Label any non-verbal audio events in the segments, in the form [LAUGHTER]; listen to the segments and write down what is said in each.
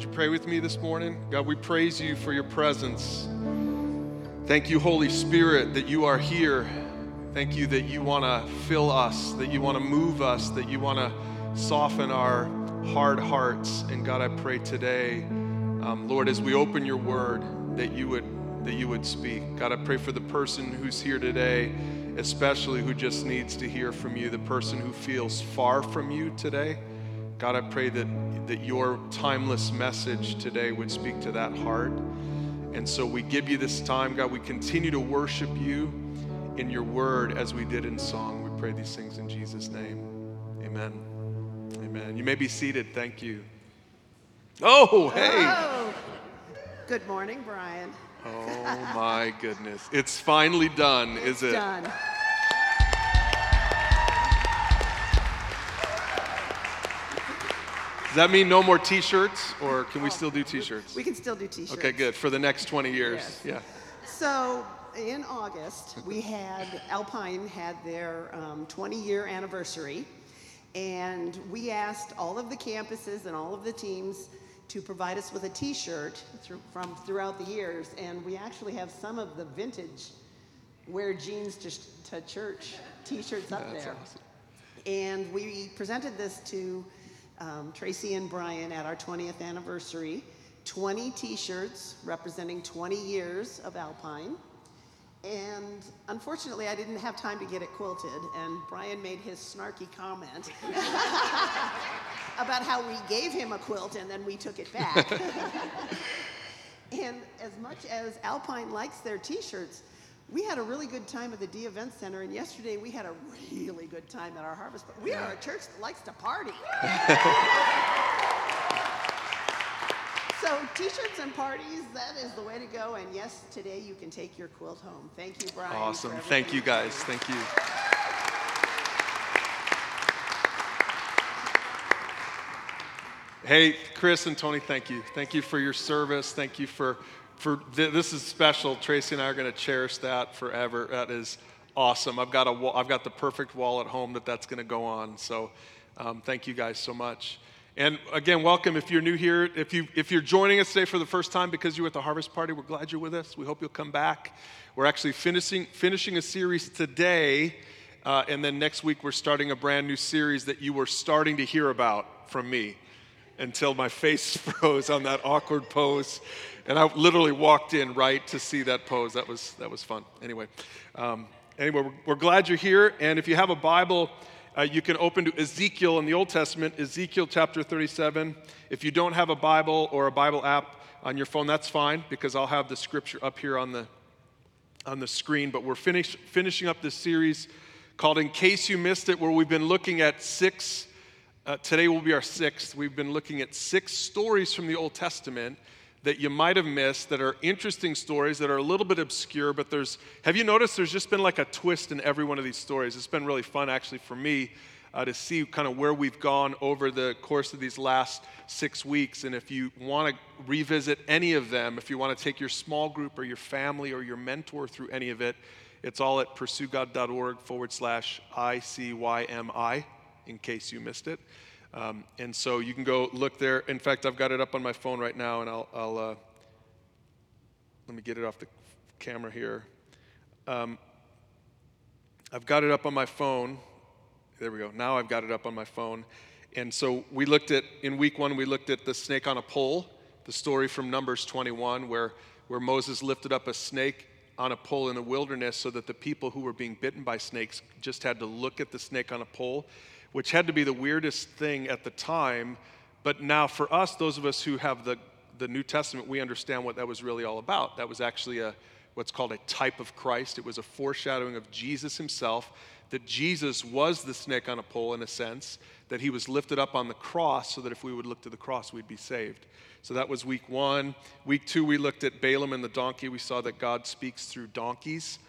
Would you pray with me this morning? God, we praise you for your presence. Thank you, Holy Spirit, that you are here. Thank you that you want to fill us, that you want to move us, that you want to soften our hard hearts. And God, I pray today, um, Lord, as we open your word, that you would that you would speak. God, I pray for the person who's here today, especially who just needs to hear from you, the person who feels far from you today. God, I pray that, that your timeless message today would speak to that heart. And so we give you this time, God. We continue to worship you in your word as we did in song. We pray these things in Jesus' name. Amen. Amen. You may be seated. Thank you. Oh, hey. Oh, good morning, Brian. Oh, my goodness. It's finally done, is it? Done. Does that mean no more t shirts, or can we still do t shirts? We can still do t-shirts. Okay, good. For the next 20 years. Yes. Yeah. So in August, we had Alpine had their um, 20-year anniversary, and we asked all of the campuses and all of the teams to provide us with a T-shirt through, from throughout the years, and we actually have some of the vintage wear jeans to, to church T-shirts up That's there. awesome. And we presented this to um, Tracy and Brian at our 20th anniversary. 20 t shirts representing 20 years of Alpine. And unfortunately, I didn't have time to get it quilted, and Brian made his snarky comment [LAUGHS] about how we gave him a quilt and then we took it back. [LAUGHS] and as much as Alpine likes their t shirts, we had a really good time at the Dee Event Center, and yesterday we had a really good time at our harvest. But we are a church that likes to party. so, t shirts and parties, that is the way to go. And yes, today you can take your quilt home. Thank you, Brian. Awesome. Thank you, guys. Thank you. Hey, Chris and Tony, thank you. Thank you for your service. Thank you for, for th- this is special. Tracy and I are going to cherish that forever. That is awesome. I've got, a, wa- I've got the perfect wall at home that that's going to go on. So um, thank you guys so much. And again, welcome if you're new here. If, you, if you're joining us today for the first time because you're at the Harvest Party, we're glad you're with us. We hope you'll come back. We're actually finishing, finishing a series today, uh, and then next week we're starting a brand new series that you were starting to hear about from me until my face [LAUGHS] froze on that awkward pose. And I literally walked in right to see that pose. That was, that was fun. Anyway, um, anyway we're, we're glad you're here. And if you have a Bible, uh, you can open to Ezekiel in the Old Testament, Ezekiel chapter 37. If you don't have a Bible or a Bible app on your phone, that's fine because I'll have the scripture up here on the, on the screen. But we're finish, finishing up this series called In Case You Missed It, where we've been looking at six, uh, today will be our sixth. We've been looking at six stories from the Old Testament that you might have missed that are interesting stories that are a little bit obscure, but there's, have you noticed there's just been like a twist in every one of these stories? It's been really fun actually for me uh, to see kind of where we've gone over the course of these last six weeks. And if you want to revisit any of them, if you want to take your small group or your family or your mentor through any of it, it's all at pursuegod.org forward slash ICYMI in case you missed it. Um, and so you can go look there. In fact, I've got it up on my phone right now, and I'll, I'll uh, let me get it off the camera here. Um, I've got it up on my phone. There we go. Now I've got it up on my phone. And so we looked at, in week one, we looked at the snake on a pole, the story from Numbers 21, where, where Moses lifted up a snake on a pole in the wilderness so that the people who were being bitten by snakes just had to look at the snake on a pole, which had to be the weirdest thing at the time. But now, for us, those of us who have the, the New Testament, we understand what that was really all about. That was actually a, what's called a type of Christ, it was a foreshadowing of Jesus himself. That Jesus was the snake on a pole in a sense, that he was lifted up on the cross so that if we would look to the cross, we'd be saved. So that was week one. Week two, we looked at Balaam and the donkey. We saw that God speaks through donkeys.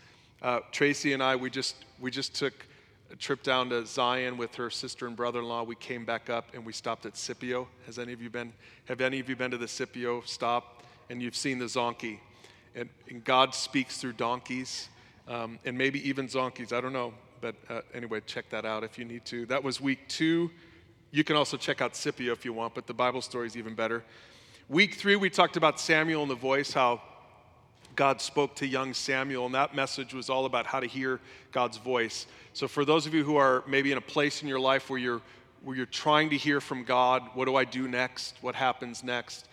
Uh, Tracy and I, we just, we just took a trip down to Zion with her sister and brother-in-law. We came back up and we stopped at Scipio. Has any of you been? Have any of you been to the Scipio stop? And you've seen the zonkey, and, and God speaks through donkeys, um, and maybe even zonkeys. I don't know, but uh, anyway, check that out if you need to. That was week two. You can also check out Scipio if you want, but the Bible story is even better. Week three, we talked about Samuel and the voice, how God spoke to young Samuel, and that message was all about how to hear God's voice. So, for those of you who are maybe in a place in your life where you're where you're trying to hear from God, what do I do next? What happens next?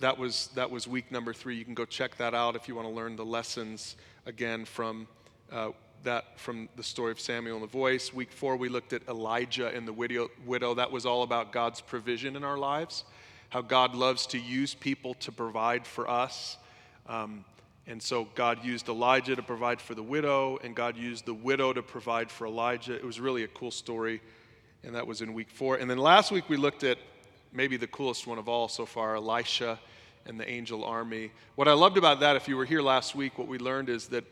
That was that was week number three. You can go check that out if you want to learn the lessons again from uh, that from the story of Samuel and the voice. Week four, we looked at Elijah and the widow. widow. That was all about God's provision in our lives, how God loves to use people to provide for us. Um, and so God used Elijah to provide for the widow, and God used the widow to provide for Elijah. It was really a cool story, and that was in week four. And then last week we looked at maybe the coolest one of all so far Elisha and the angel army. What I loved about that, if you were here last week, what we learned is that,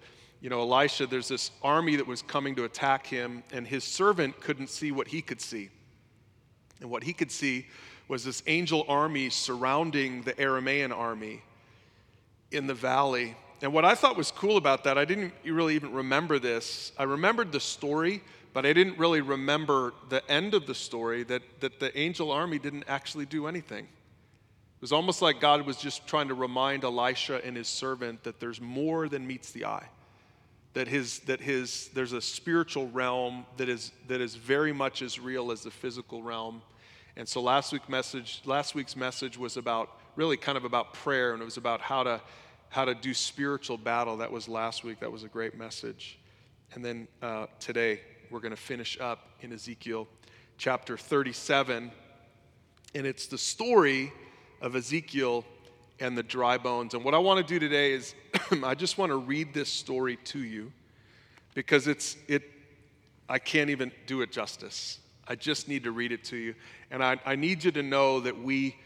you know, Elisha, there's this army that was coming to attack him, and his servant couldn't see what he could see. And what he could see was this angel army surrounding the Aramaean army in the valley. And what I thought was cool about that, I didn't really even remember this. I remembered the story, but I didn't really remember the end of the story that, that the angel army didn't actually do anything. It was almost like God was just trying to remind Elisha and his servant that there's more than meets the eye. That his that his there's a spiritual realm that is that is very much as real as the physical realm. And so last week message last week's message was about really kind of about prayer, and it was about how to, how to do spiritual battle. That was last week. That was a great message. And then uh, today, we're going to finish up in Ezekiel chapter 37. And it's the story of Ezekiel and the dry bones. And what I want to do today is [CLEARS THROAT] I just want to read this story to you because it's it I can't even do it justice. I just need to read it to you. And I, I need you to know that we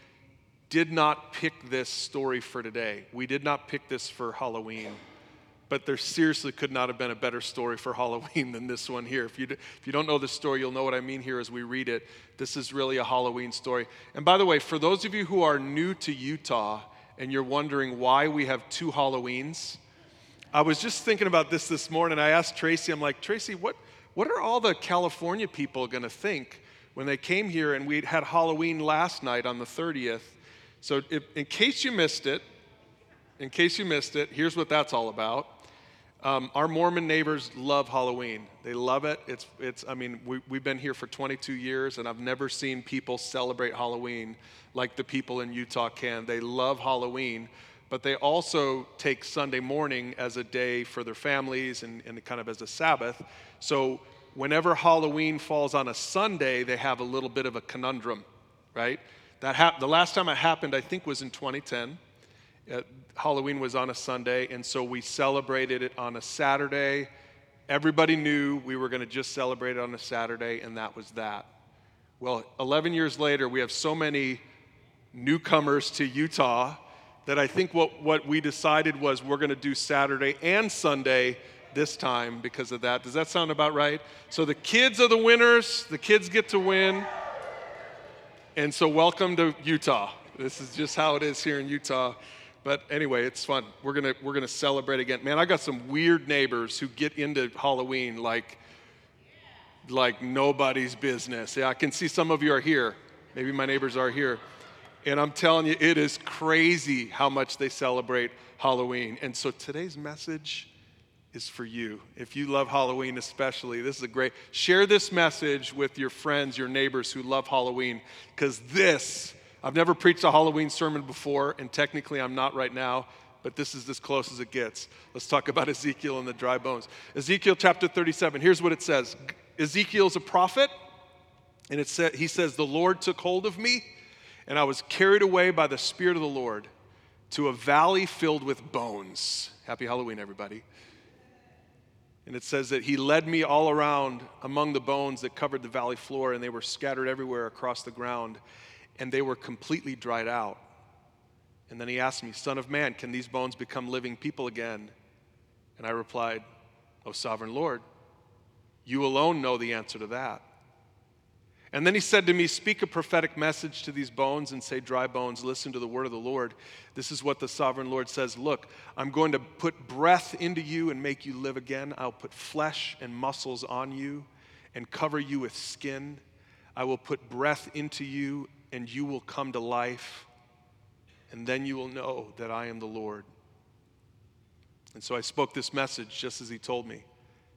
did not pick this story for today. We did not pick this for Halloween. But there seriously could not have been a better story for [LAUGHS] Halloween than this one here. If you, if you don't know the story, you'll know what I mean here as we read it. This is really a Halloween story. And by the way, for those of you who are new to Utah and you're wondering why we have two Halloweens, I was just thinking about this this morning. I asked Tracy, I'm like, Tracy, what, what are all the California people going to think when they came here and we had Halloween last night on the 30th? So, if, in case you missed it, in case you missed it, here's what that's all about. Um, our Mormon neighbors love Halloween. They love it. It's, it's I mean, we, we've been here for 22 years, and I've never seen people celebrate Halloween like the people in Utah can. They love Halloween, but they also take Sunday morning as a day for their families and, and kind of as a Sabbath. So, whenever Halloween falls on a Sunday, they have a little bit of a conundrum, right? That hap- the last time it happened, I think, was in 2010. Uh, Halloween was on a Sunday, and so we celebrated it on a Saturday. Everybody knew we were going to just celebrate it on a Saturday, and that was that. Well, 11 years later, we have so many newcomers to Utah that I think what, what we decided was we're going to do Saturday and Sunday this time because of that. Does that sound about right? So the kids are the winners, the kids get to win. And so, welcome to Utah. This is just how it is here in Utah. But anyway, it's fun. We're gonna we're gonna celebrate again. Man, I got some weird neighbors who get into Halloween like like nobody's business. Yeah, I can see some of you are here. Maybe my neighbors are here. And I'm telling you, it is crazy how much they celebrate Halloween. And so today's message is for you. If you love Halloween, especially, this is a great. Share this message with your friends, your neighbors who love Halloween, because this, I've never preached a Halloween sermon before, and technically I'm not right now, but this is as close as it gets. Let's talk about Ezekiel and the dry bones. Ezekiel chapter 37, here's what it says Ezekiel's a prophet, and it said, he says, The Lord took hold of me, and I was carried away by the Spirit of the Lord to a valley filled with bones. Happy Halloween, everybody. And it says that he led me all around among the bones that covered the valley floor, and they were scattered everywhere across the ground, and they were completely dried out. And then he asked me, Son of man, can these bones become living people again? And I replied, O sovereign Lord, you alone know the answer to that. And then he said to me, Speak a prophetic message to these bones and say, Dry bones, listen to the word of the Lord. This is what the sovereign Lord says Look, I'm going to put breath into you and make you live again. I'll put flesh and muscles on you and cover you with skin. I will put breath into you and you will come to life. and then you will know that I am the Lord. And so I spoke this message just as he told me.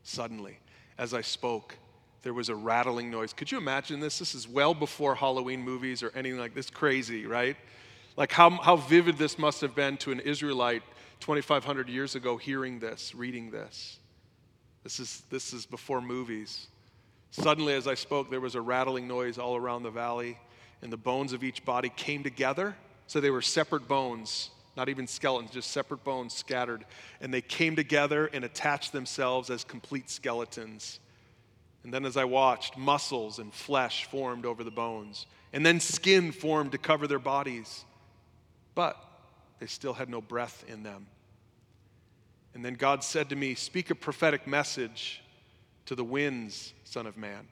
Suddenly, as I spoke, there was a rattling noise. Could you imagine this? This is well before Halloween movies or anything like this. Crazy, right? Like how, how vivid this must have been to an Israelite 2,500 years ago hearing this, reading this. This is, this is before movies. Suddenly, as I spoke, there was a rattling noise all around the valley, and the bones of each body came together. So they were separate bones, not even skeletons, just separate bones scattered. And they came together and attached themselves as complete skeletons. And then, as I watched, muscles and flesh formed over the bones, and then skin formed to cover their bodies. But they still had no breath in them. And then God said to me, Speak a prophetic message to the winds, Son of Man.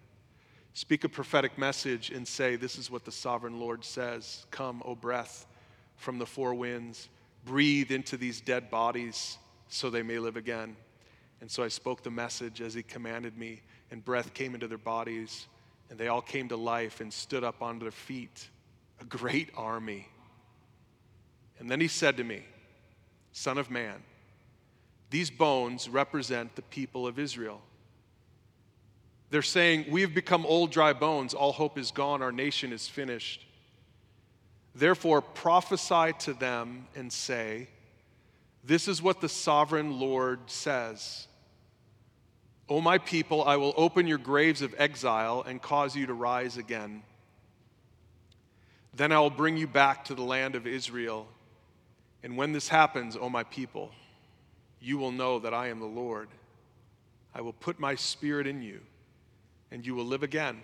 Speak a prophetic message and say, This is what the sovereign Lord says Come, O breath, from the four winds, breathe into these dead bodies so they may live again. And so I spoke the message as he commanded me, and breath came into their bodies, and they all came to life and stood up on their feet, a great army. And then he said to me, Son of man, these bones represent the people of Israel. They're saying, We have become old, dry bones. All hope is gone. Our nation is finished. Therefore, prophesy to them and say, This is what the sovereign Lord says. O my people, I will open your graves of exile and cause you to rise again. Then I will bring you back to the land of Israel. And when this happens, O my people, you will know that I am the Lord. I will put my spirit in you and you will live again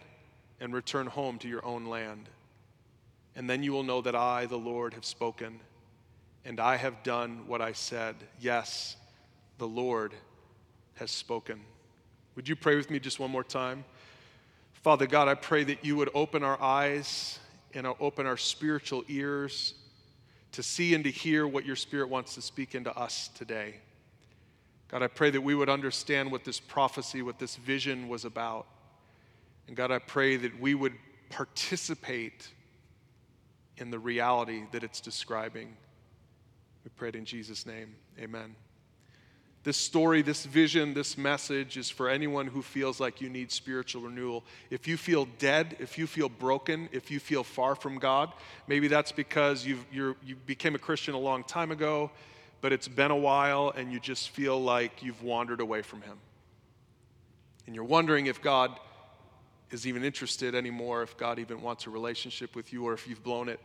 and return home to your own land. And then you will know that I, the Lord, have spoken, and I have done what I said. Yes, the Lord has spoken. Would you pray with me just one more time? Father God, I pray that you would open our eyes and open our spiritual ears to see and to hear what your Spirit wants to speak into us today. God, I pray that we would understand what this prophecy, what this vision was about. And God, I pray that we would participate in the reality that it's describing. We pray it in Jesus' name. Amen. This story, this vision, this message is for anyone who feels like you need spiritual renewal. If you feel dead, if you feel broken, if you feel far from God, maybe that's because you you became a Christian a long time ago, but it's been a while and you just feel like you've wandered away from Him. And you're wondering if God is even interested anymore, if God even wants a relationship with you, or if you've blown it.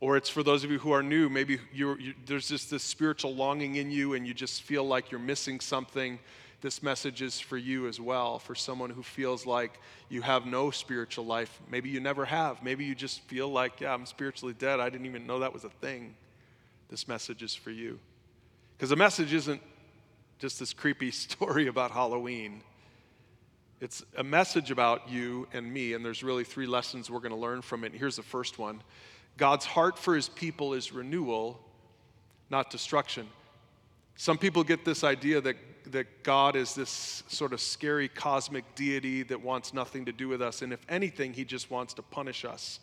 Or it's for those of you who are new, maybe you, there's just this spiritual longing in you and you just feel like you're missing something. This message is for you as well, for someone who feels like you have no spiritual life. Maybe you never have. Maybe you just feel like, yeah, I'm spiritually dead. I didn't even know that was a thing. This message is for you. Because the message isn't just this creepy [LAUGHS] story about Halloween. It's a message about you and me, and there's really three lessons we're going to learn from it. And Here's the first one God's heart for his people is renewal, not destruction. Some people get this idea that, that God is this sort of scary cosmic deity that wants nothing to do with us, and if anything, he just wants to punish us.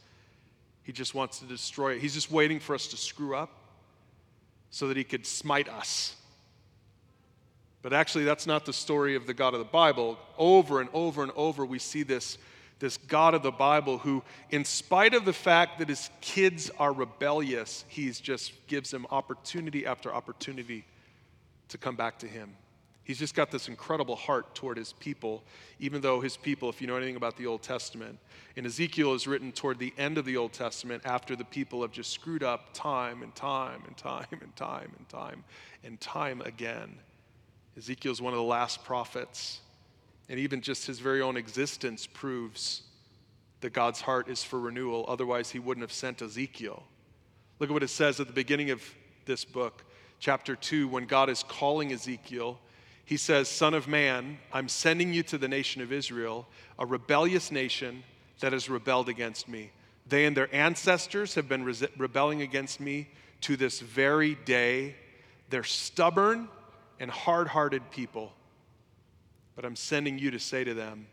He just wants to destroy it. He's just waiting for us to screw up so that he could smite us. But actually, that's not the story of the God of the Bible. Over and over and over, we see this, this God of the Bible who, in spite of the fact that his kids are rebellious, he just gives them opportunity after opportunity to come back to him. He's just got this incredible heart toward his people, even though his people, if you know anything about the Old Testament, and Ezekiel is written toward the end of the Old Testament after the people have just screwed up time and time and time and time and time and time again. Ezekiel's one of the last prophets. And even just his very own existence proves that God's heart is for renewal. Otherwise, he wouldn't have sent Ezekiel. Look at what it says at the beginning of this book, chapter 2, when God is calling Ezekiel. He says, Son of man, I'm sending you to the nation of Israel, a rebellious nation that has rebelled against me. They and their ancestors have been re- rebelling against me to this very day. They're stubborn and hard hearted people. But I'm sending you to say to them,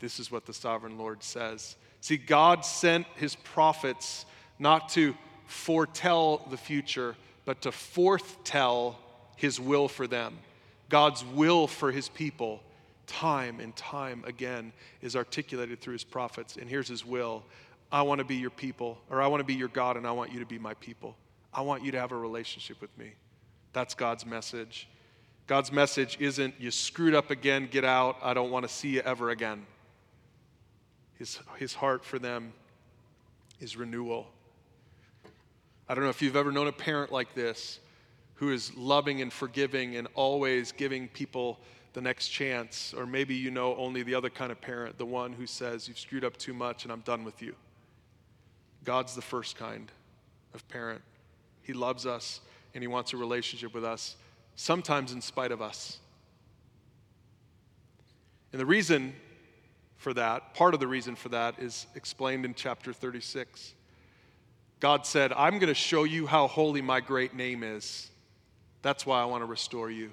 This is what the sovereign Lord says. See, God sent his prophets not to foretell the future, but to foretell his will for them. God's will for his people, time and time again, is articulated through his prophets. And here's his will I want to be your people, or I want to be your God, and I want you to be my people. I want you to have a relationship with me. That's God's message. God's message isn't, you screwed up again, get out, I don't want to see you ever again. His, his heart for them is renewal. I don't know if you've ever known a parent like this who is loving and forgiving and always giving people the next chance, or maybe you know only the other kind of parent, the one who says, You've screwed up too much and I'm done with you. God's the first kind of parent. He loves us and He wants a relationship with us, sometimes in spite of us. And the reason for that, part of the reason for that, is explained in chapter 36. God said, I'm going to show you how holy my great name is. That's why I want to restore you.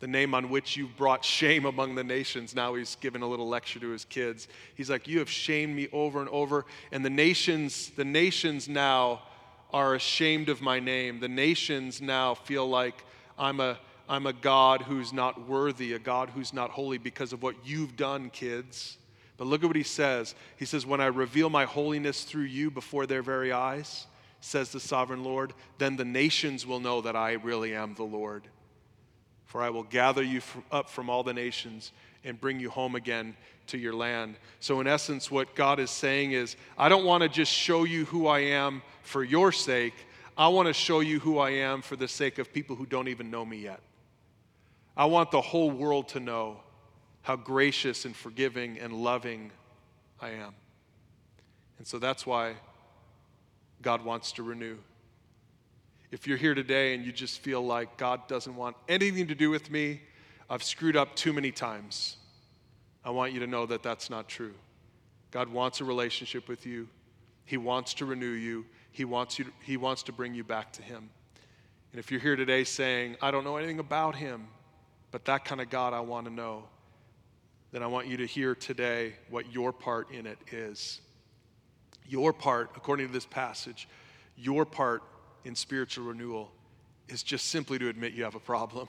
The name on which you brought shame among the nations. Now he's giving a little lecture to his kids. He's like, You have shamed me over and over. And the nations, the nations now are ashamed of my name. The nations now feel like I'm a, I'm a God who's not worthy, a God who's not holy because of what you've done, kids. But look at what he says. He says, When I reveal my holiness through you before their very eyes, says the sovereign Lord, then the nations will know that I really am the Lord. For I will gather you up from all the nations and bring you home again to your land. So, in essence, what God is saying is, I don't want to just show you who I am for your sake. I want to show you who I am for the sake of people who don't even know me yet. I want the whole world to know how gracious and forgiving and loving I am. And so that's why God wants to renew. If you're here today and you just feel like God doesn't want anything to do with me, I've screwed up too many times. I want you to know that that's not true. God wants a relationship with you. He wants to renew you. He wants you he wants to bring you back to him. And if you're here today saying, I don't know anything about him, but that kind of God I want to know, then I want you to hear today what your part in it is. Your part, according to this passage, your part in spiritual renewal is just simply to admit you have a problem.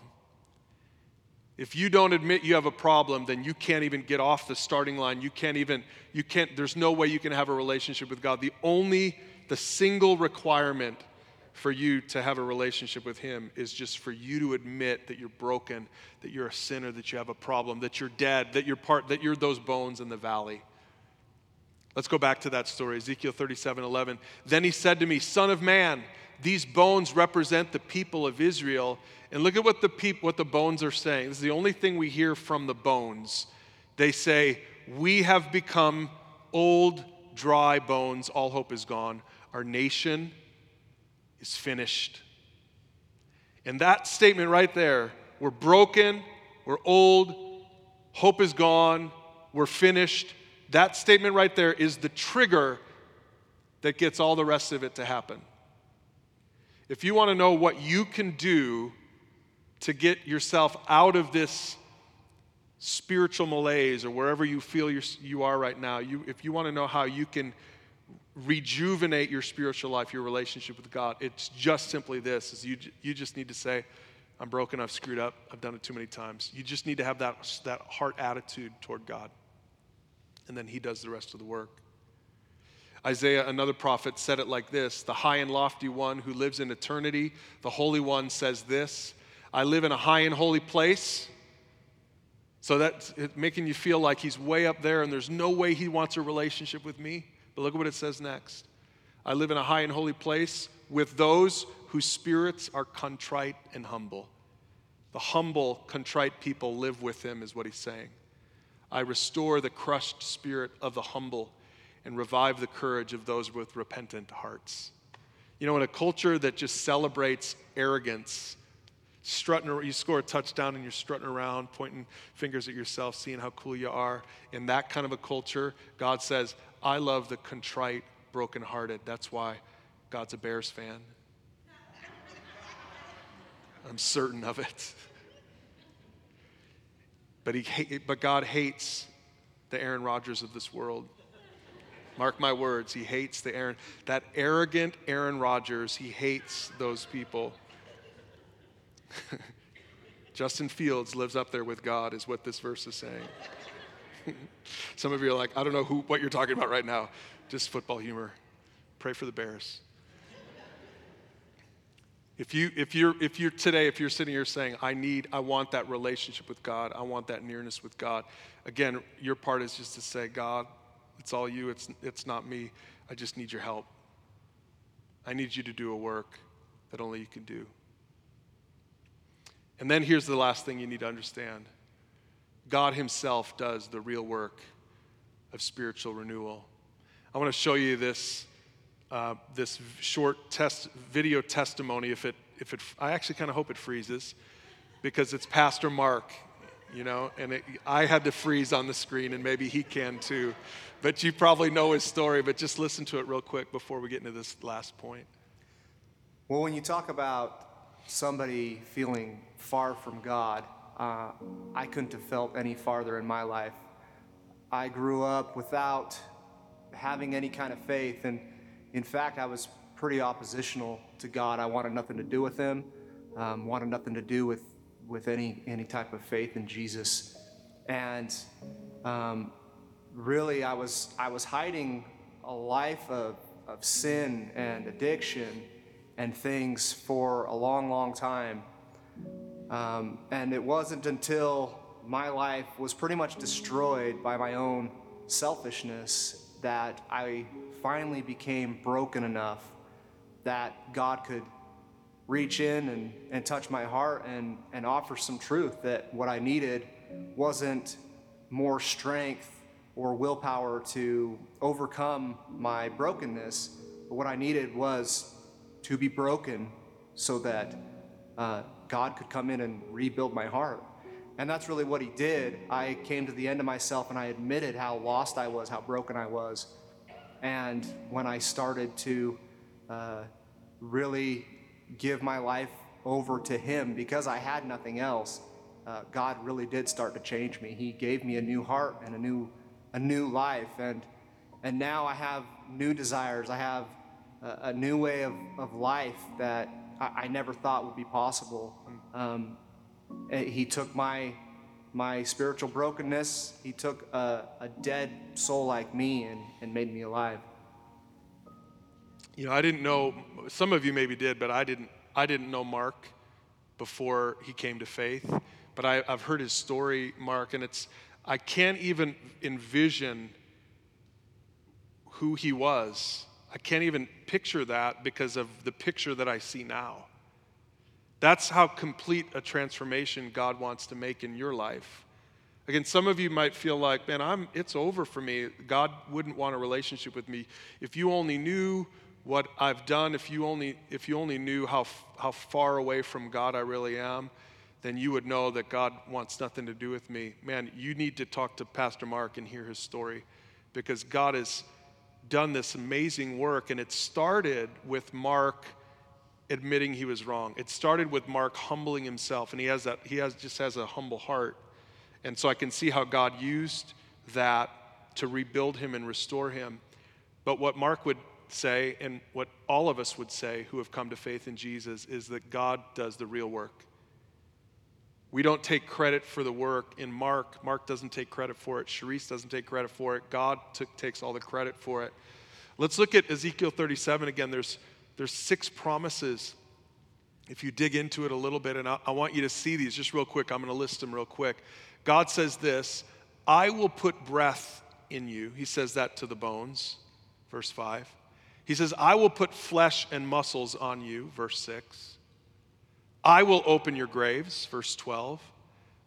If you don't admit you have a problem, then you can't even get off the starting line. You can't even, you can't, there's no way you can have a relationship with God. The only, the single requirement for you to have a relationship with Him is just for you to admit that you're broken, that you're a sinner, that you have a problem, that you're dead, that you're part, that you're those bones in the valley. Let's go back to that story, Ezekiel 37 11. Then he said to me, Son of man, these bones represent the people of Israel. And look at what the, peop- what the bones are saying. This is the only thing we hear from the bones. They say, We have become old, dry bones. All hope is gone. Our nation is finished. And that statement right there we're broken, we're old, hope is gone, we're finished. That statement right there is the trigger that gets all the rest of it to happen. If you want to know what you can do to get yourself out of this spiritual malaise or wherever you feel you are right now, you, if you want to know how you can rejuvenate your spiritual life, your relationship with God, it's just simply this is you, you just need to say, I'm broken, I've screwed up, I've done it too many times. You just need to have that, that heart attitude toward God. And then He does the rest of the work. Isaiah, another prophet, said it like this The high and lofty one who lives in eternity, the Holy One says this I live in a high and holy place. So that's making you feel like he's way up there and there's no way he wants a relationship with me. But look at what it says next. I live in a high and holy place with those whose spirits are contrite and humble. The humble, contrite people live with him, is what he's saying. I restore the crushed spirit of the humble and revive the courage of those with repentant hearts. You know, in a culture that just celebrates arrogance, strutting, you score a touchdown and you're strutting around, pointing fingers at yourself, seeing how cool you are. In that kind of a culture, God says, I love the contrite, brokenhearted. That's why God's a Bears fan. [LAUGHS] I'm certain of it. But, he, but God hates the Aaron Rodgers of this world. Mark my words, he hates the Aaron, that arrogant Aaron Rodgers, he hates those people. [LAUGHS] Justin Fields lives up there with God, is what this verse is saying. [LAUGHS] Some of you are like, I don't know who, what you're talking about right now. Just football humor. Pray for the Bears. If you if you're if you're today if you're sitting here saying I need I want that relationship with God I want that nearness with God again your part is just to say God it's all you it's it's not me I just need your help I need you to do a work that only you can do and then here's the last thing you need to understand God himself does the real work of spiritual renewal I want to show you this uh, this short test, video testimony. If it, if it, I actually kind of hope it freezes because it's Pastor Mark, you know, and it, I had to freeze on the screen, and maybe he can too. But you probably know his story, but just listen to it real quick before we get into this last point. Well, when you talk about somebody feeling far from God, uh, I couldn't have felt any farther in my life. I grew up without having any kind of faith, and in fact, I was pretty oppositional to God. I wanted nothing to do with Him, um, wanted nothing to do with, with any, any type of faith in Jesus. And um, really, I was, I was hiding a life of, of sin and addiction and things for a long, long time. Um, and it wasn't until my life was pretty much destroyed by my own selfishness that I finally became broken enough that God could reach in and, and touch my heart and, and offer some truth that what I needed wasn't more strength or willpower to overcome my brokenness, but what I needed was to be broken so that uh, God could come in and rebuild my heart. And that's really what He did. I came to the end of myself and I admitted how lost I was, how broken I was. And when I started to uh, really give my life over to Him because I had nothing else, uh, God really did start to change me. He gave me a new heart and a new, a new life. And, and now I have new desires. I have a, new way of, of life that I, I, never thought would be possible. Um, eh, he took my my spiritual brokenness. He took a, a dead soul like me and, and made me alive. You know, I didn't know, some of you maybe did, but I didn't, I didn't know Mark before he came to faith. But I, I've heard his story, Mark, and it's, I can't even envision who he was. I can't even picture that because of the picture that I see now. That's how complete a transformation God wants to make in your life. Again, some of you might feel like, man, I'm, it's over for me. God wouldn't want a relationship with me. If you only knew what I've done, if you only, if you only knew how, how far away from God I really am, then you would know that God wants nothing to do with me. Man, you need to talk to Pastor Mark and hear his story because God has done this amazing work, and it started with Mark admitting he was wrong. It started with Mark humbling himself, and he has that, he has, just has a humble heart. And so I can see how God used that to rebuild him and restore him. But what Mark would say, and what all of us would say who have come to faith in Jesus, is that God does the real work. We don't take credit for the work in Mark. Mark doesn't take credit for it. Sharice doesn't take credit for it. God took, takes all the credit for it. Let's look at Ezekiel 37 again. There's there's six promises. If you dig into it a little bit, and I, I want you to see these just real quick, I'm going to list them real quick. God says this I will put breath in you. He says that to the bones, verse 5. He says, I will put flesh and muscles on you, verse 6. I will open your graves, verse 12.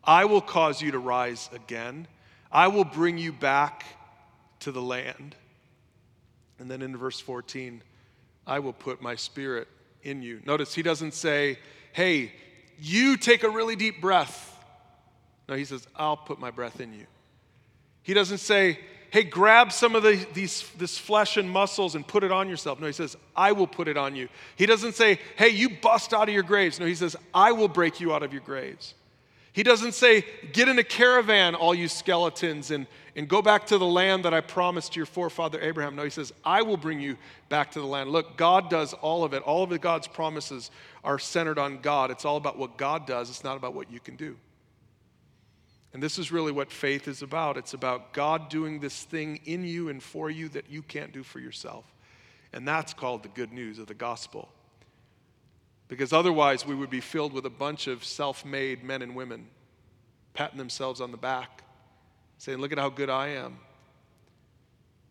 I will cause you to rise again. I will bring you back to the land. And then in verse 14, I will put my spirit in you. Notice he doesn't say, hey, you take a really deep breath. No, he says, I'll put my breath in you. He doesn't say, hey, grab some of the, these, this flesh and muscles and put it on yourself. No, he says, I will put it on you. He doesn't say, hey, you bust out of your graves. No, he says, I will break you out of your graves. He doesn't say, Get in a caravan, all you skeletons, and, and go back to the land that I promised to your forefather Abraham. No, he says, I will bring you back to the land. Look, God does all of it. All of God's promises are centered on God. It's all about what God does, it's not about what you can do. And this is really what faith is about. It's about God doing this thing in you and for you that you can't do for yourself. And that's called the good news of the gospel. Because otherwise, we would be filled with a bunch of self made men and women patting themselves on the back, saying, Look at how good I am.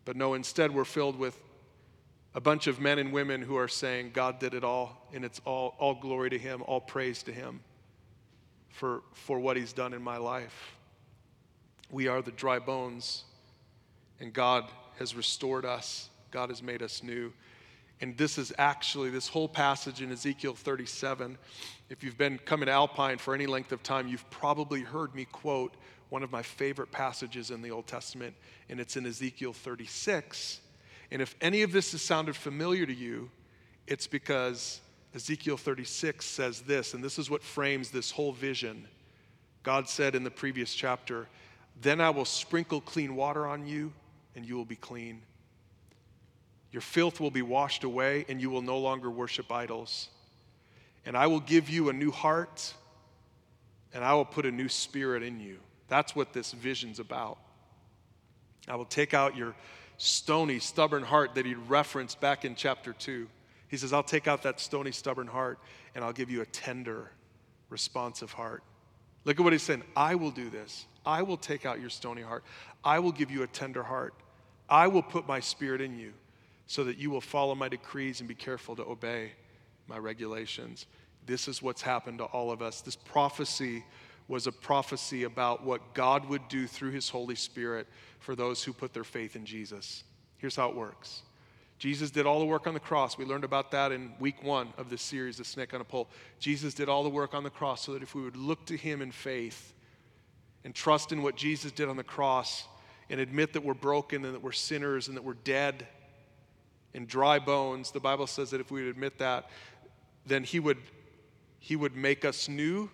But no, instead, we're filled with a bunch of men and women who are saying, God did it all, and it's all, all glory to Him, all praise to Him for, for what He's done in my life. We are the dry bones, and God has restored us. God has made us new. And this is actually, this whole passage in Ezekiel 37. If you've been coming to Alpine for any length of time, you've probably heard me quote one of my favorite passages in the Old Testament, and it's in Ezekiel 36. And if any of this has sounded familiar to you, it's because Ezekiel 36 says this, and this is what frames this whole vision. God said in the previous chapter, then I will sprinkle clean water on you, and you will be clean. Your filth will be washed away, and you will no longer worship idols. And I will give you a new heart, and I will put a new spirit in you. That's what this vision's about. I will take out your stony, stubborn heart that he referenced back in chapter 2. He says, I'll take out that stony, stubborn heart, and I'll give you a tender, responsive heart. Look at what he's saying. I will do this. I will take out your stony heart. I will give you a tender heart. I will put my spirit in you so that you will follow my decrees and be careful to obey my regulations. This is what's happened to all of us. This prophecy was a prophecy about what God would do through his Holy Spirit for those who put their faith in Jesus. Here's how it works Jesus did all the work on the cross. We learned about that in week one of this series, The Snake on a Pole. Jesus did all the work on the cross so that if we would look to him in faith, and trust in what Jesus did on the cross and admit that we're broken and that we're sinners and that we're dead and dry bones, the Bible says that if we would admit that, then He would, he would make us new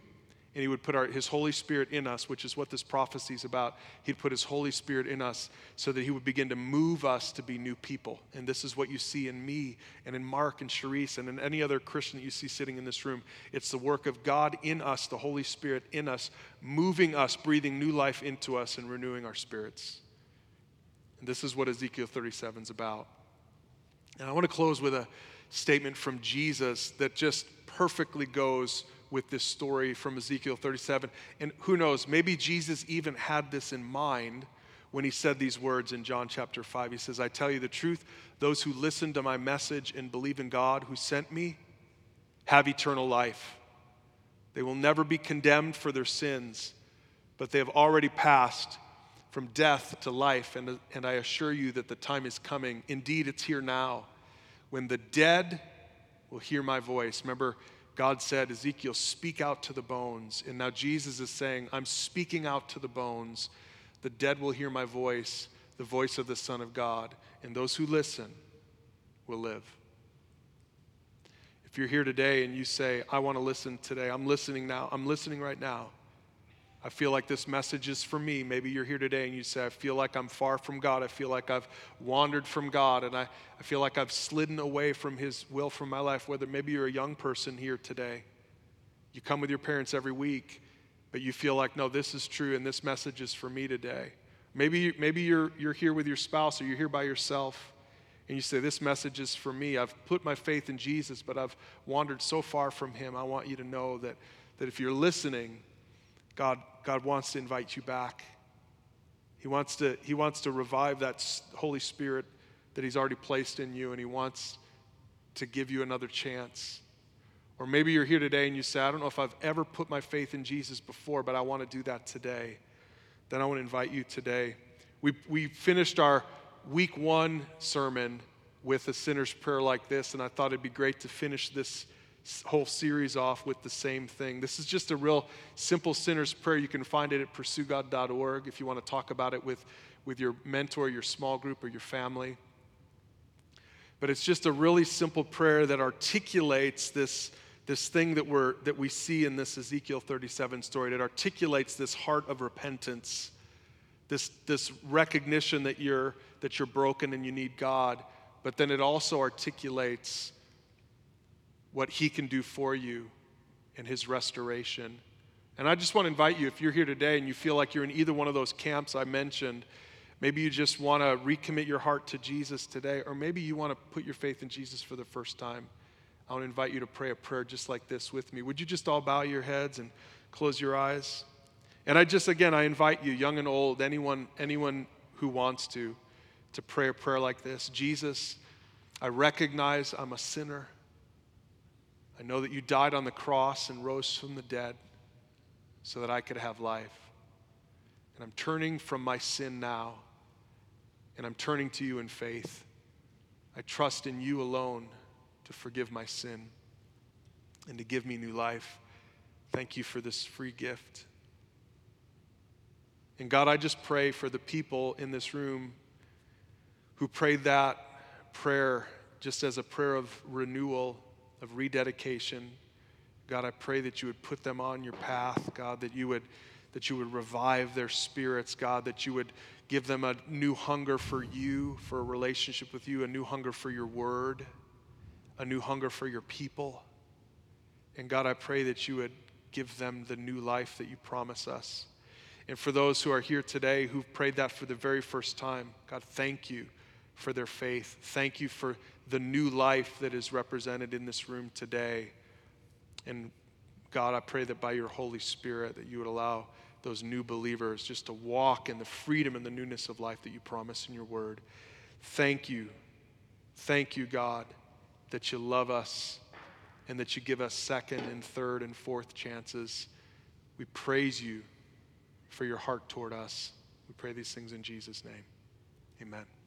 and he would put our, his Holy Spirit in us, which is what this prophecy is about. He'd put his Holy Spirit in us so that he would begin to move us to be new people. And this is what you see in me and in Mark and Sharice and in any other Christian that you see sitting in this room. It's the work of God in us, the Holy Spirit in us, moving us, breathing new life into us, and renewing our spirits. And this is what Ezekiel 37 is about. And I want to close with a statement from Jesus that just perfectly goes with this story from Ezekiel 37. And who knows, maybe Jesus even had this in mind when he said these words in John chapter 5. He says, I tell you the truth, those who listen to my message and believe in God who sent me have eternal life. They will never be condemned for their sins, but they have already passed from death to life. And, and I assure you that the time is coming. Indeed, it's here now when the dead will hear my voice. Remember, God said, Ezekiel, speak out to the bones. And now Jesus is saying, I'm speaking out to the bones. The dead will hear my voice, the voice of the Son of God. And those who listen will live. If you're here today and you say, I want to listen today, I'm listening now, I'm listening right now. I feel like this message is for me. Maybe you're here today and you say, I feel like I'm far from God. I feel like I've wandered from God and I, I feel like I've slidden away from His will for my life. Whether maybe you're a young person here today, you come with your parents every week, but you feel like, no, this is true and this message is for me today. Maybe, maybe you're, you're here with your spouse or you're here by yourself and you say, This message is for me. I've put my faith in Jesus, but I've wandered so far from Him. I want you to know that, that if you're listening, God, God wants to invite you back. He wants, to, he wants to revive that Holy Spirit that He's already placed in you, and He wants to give you another chance. Or maybe you're here today and you say, I don't know if I've ever put my faith in Jesus before, but I want to do that today. Then I want to invite you today. We, we finished our week one sermon with a sinner's prayer like this, and I thought it'd be great to finish this whole series off with the same thing. This is just a real simple sinner's prayer. You can find it at pursuegod.org if you want to talk about it with, with your mentor, your small group, or your family. But it's just a really simple prayer that articulates this, this thing that, we're, that we see in this Ezekiel 37 story that articulates this heart of repentance, this, this recognition that you're, that you're broken and you need God, but then it also articulates what He can do for you in His restoration. And I just want to invite you, if you're here today and you feel like you're in either one of those camps I mentioned, maybe you just want to recommit your heart to Jesus today, or maybe you want to put your faith in Jesus for the first time. I want to invite you to pray a prayer just like this with me. Would you just all bow your heads and close your eyes? And I just again I invite you, young and old, anyone anyone who wants to to pray a prayer like this. Jesus, I recognize I'm a sinner. I know that you died on the cross and rose from the dead so that I could have life. And I'm turning from my sin now, and I'm turning to you in faith. I trust in you alone to forgive my sin and to give me new life. Thank you for this free gift. And God, I just pray for the people in this room who prayed that prayer just as a prayer of renewal, of rededication. God, I pray that you would put them on your path, God, that you would that you would revive their spirits, God, that you would give them a new hunger for you, for a relationship with you, a new hunger for your word, a new hunger for your people. And God, I pray that you would give them the new life that you promise us. And for those who are here today who've prayed that for the very first time, God, thank you for their faith. Thank you for the new life that is represented in this room today. And God, I pray that by your Holy Spirit that you would allow those new believers just to walk in the freedom and the newness of life that you promise in your word. Thank you. Thank you, God, that you love us and that you give us second and third and fourth chances. We praise you for your heart toward us. We pray these things in Jesus' name. Amen.